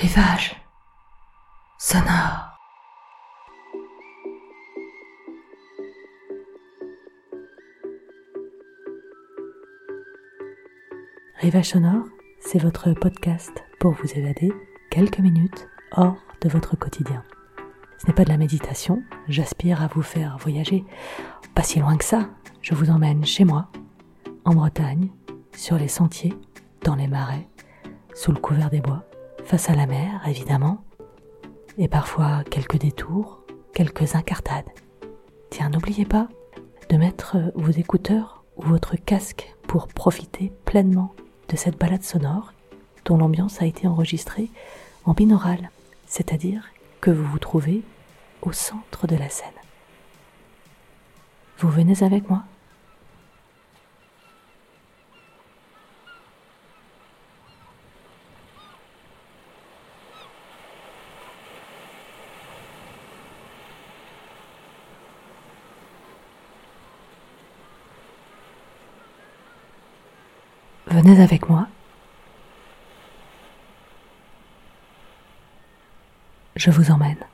Rivage sonore. Rivage sonore, c'est votre podcast pour vous évader quelques minutes hors de votre quotidien. Ce n'est pas de la méditation, j'aspire à vous faire voyager pas si loin que ça. Je vous emmène chez moi, en Bretagne, sur les sentiers, dans les marais, sous le couvert des bois, face à la mer évidemment, et parfois quelques détours, quelques incartades. Tiens, n'oubliez pas de mettre vos écouteurs ou votre casque pour profiter pleinement de cette balade sonore dont l'ambiance a été enregistrée en binaural, c'est-à-dire que vous vous trouvez au centre de la scène. Vous venez avec moi? Venez avec moi. Je vous emmène.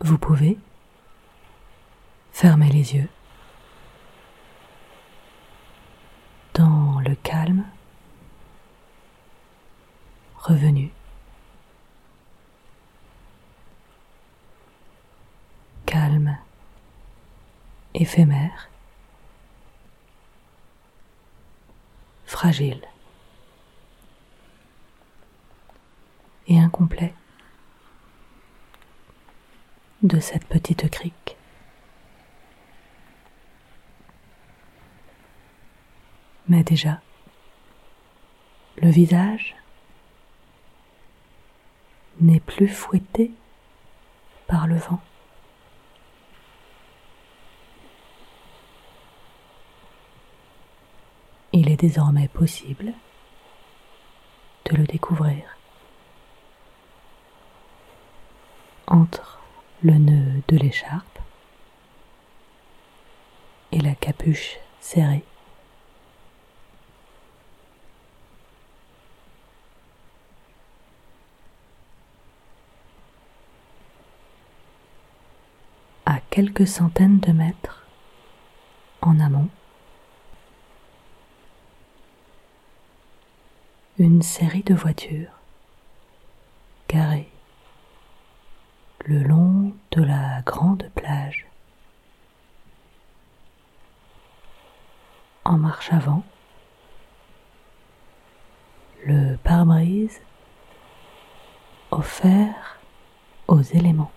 Vous pouvez fermer les yeux dans le calme revenu. Calme éphémère, fragile et incomplet de cette petite crique. Mais déjà, le visage n'est plus fouetté par le vent. Il est désormais possible de le découvrir. Entre le nœud de l'écharpe et la capuche serrée. À quelques centaines de mètres en amont, une série de voitures garées le long de la grande plage. En marche avant, le pare-brise offert aux éléments.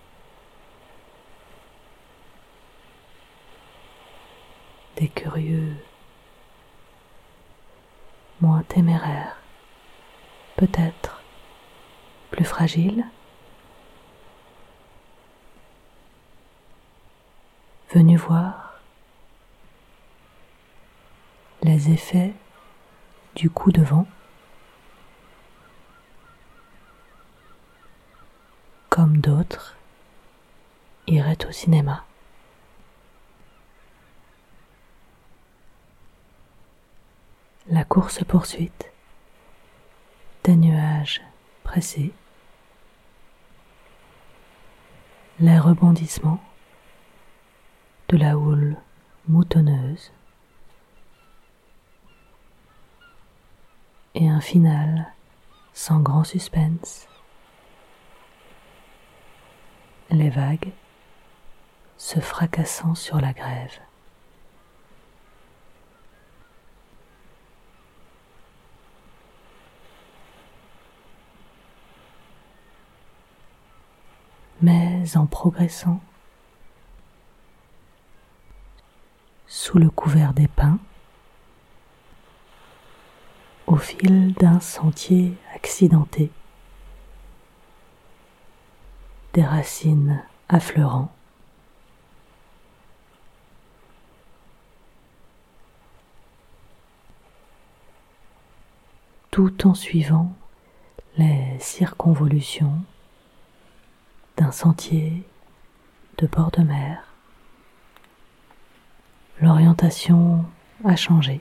Des curieux moins téméraires, peut-être plus fragiles, venu voir les effets du coup de vent comme d'autres iraient au cinéma. La course poursuite pressés, les rebondissements de la houle moutonneuse et un final sans grand suspense. Les vagues se fracassant sur la grève. Mais en progressant, sous le couvert des pins, au fil d'un sentier accidenté, des racines affleurant, tout en suivant les circonvolutions d'un sentier de bord de mer. L'orientation a changé.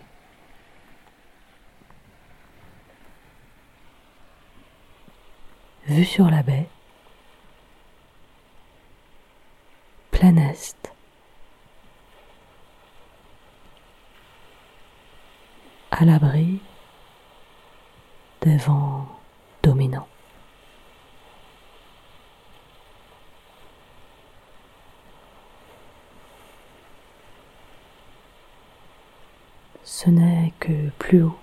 Vue sur la baie, plein est. À l'abri des vents dominants. Ce n'est que plus haut,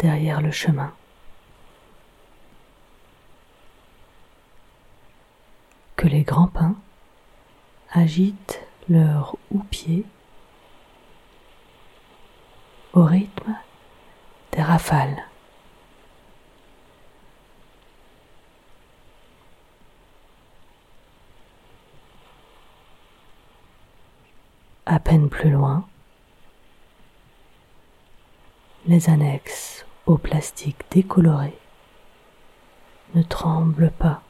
derrière le chemin. que les grands pins agitent leurs houppiers au rythme des rafales. À peine plus loin, les annexes au plastique décoloré ne tremblent pas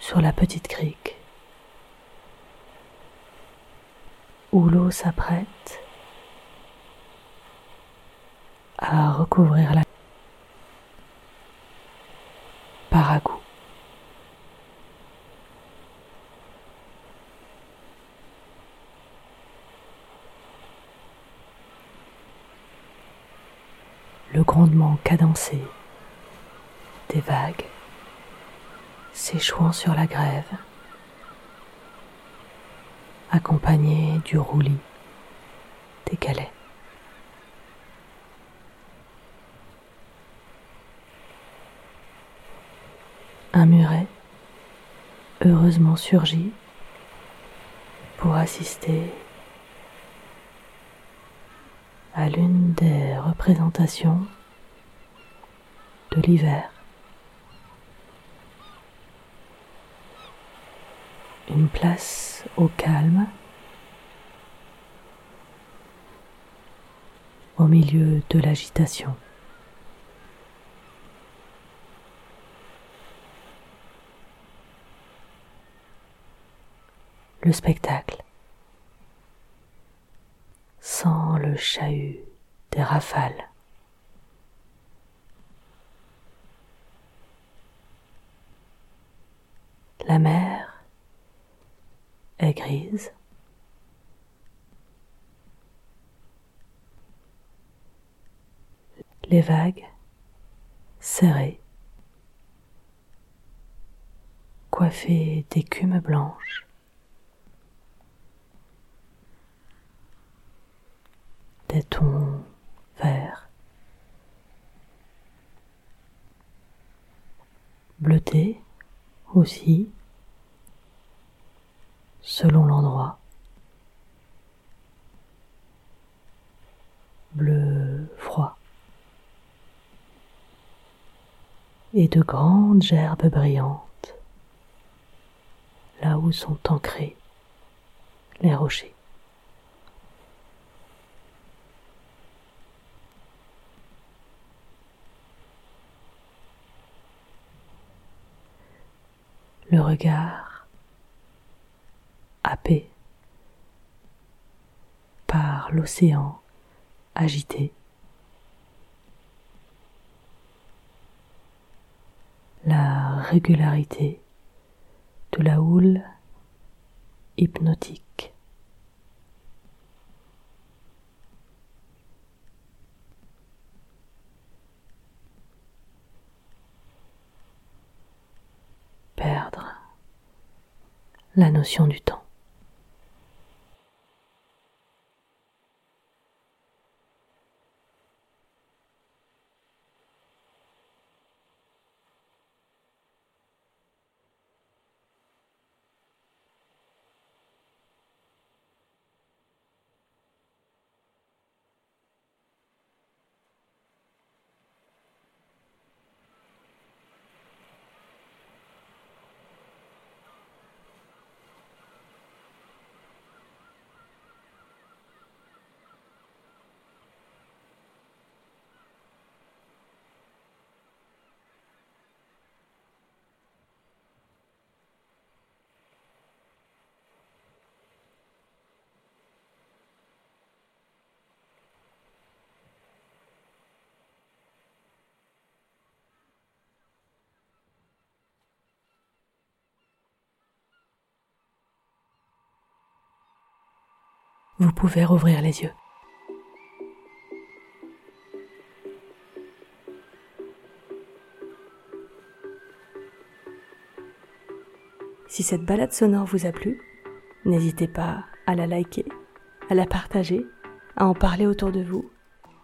sur la petite crique où l'eau s'apprête à recouvrir la par Le grondement cadencé des vagues s'échouant sur la grève, accompagné du roulis des galets. Un muret heureusement surgit pour assister à l'une des représentations l'hiver. une place au calme, au milieu de l'agitation. Le spectacle, sans le chahut des rafales. La mer Les vagues serrées, coiffées d'écume blanche. Des tons verts, bleutés aussi selon l'endroit. Bleu froid. Et de grandes gerbes brillantes, là où sont ancrés les rochers. Le regard happé par l'océan agité. La régularité de la houle hypnotique. Perdre la notion du temps. Vous pouvez rouvrir les yeux. Si cette balade sonore vous a plu, n'hésitez pas à la liker, à la partager, à en parler autour de vous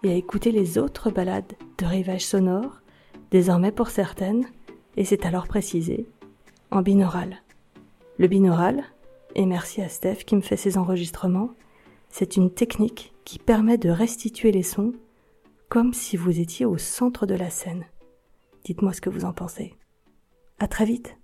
et à écouter les autres balades de rivage sonore, désormais pour certaines, et c'est alors précisé, en binaural. Le binaural, et merci à Steph qui me fait ces enregistrements, c'est une technique qui permet de restituer les sons comme si vous étiez au centre de la scène. Dites-moi ce que vous en pensez. À très vite!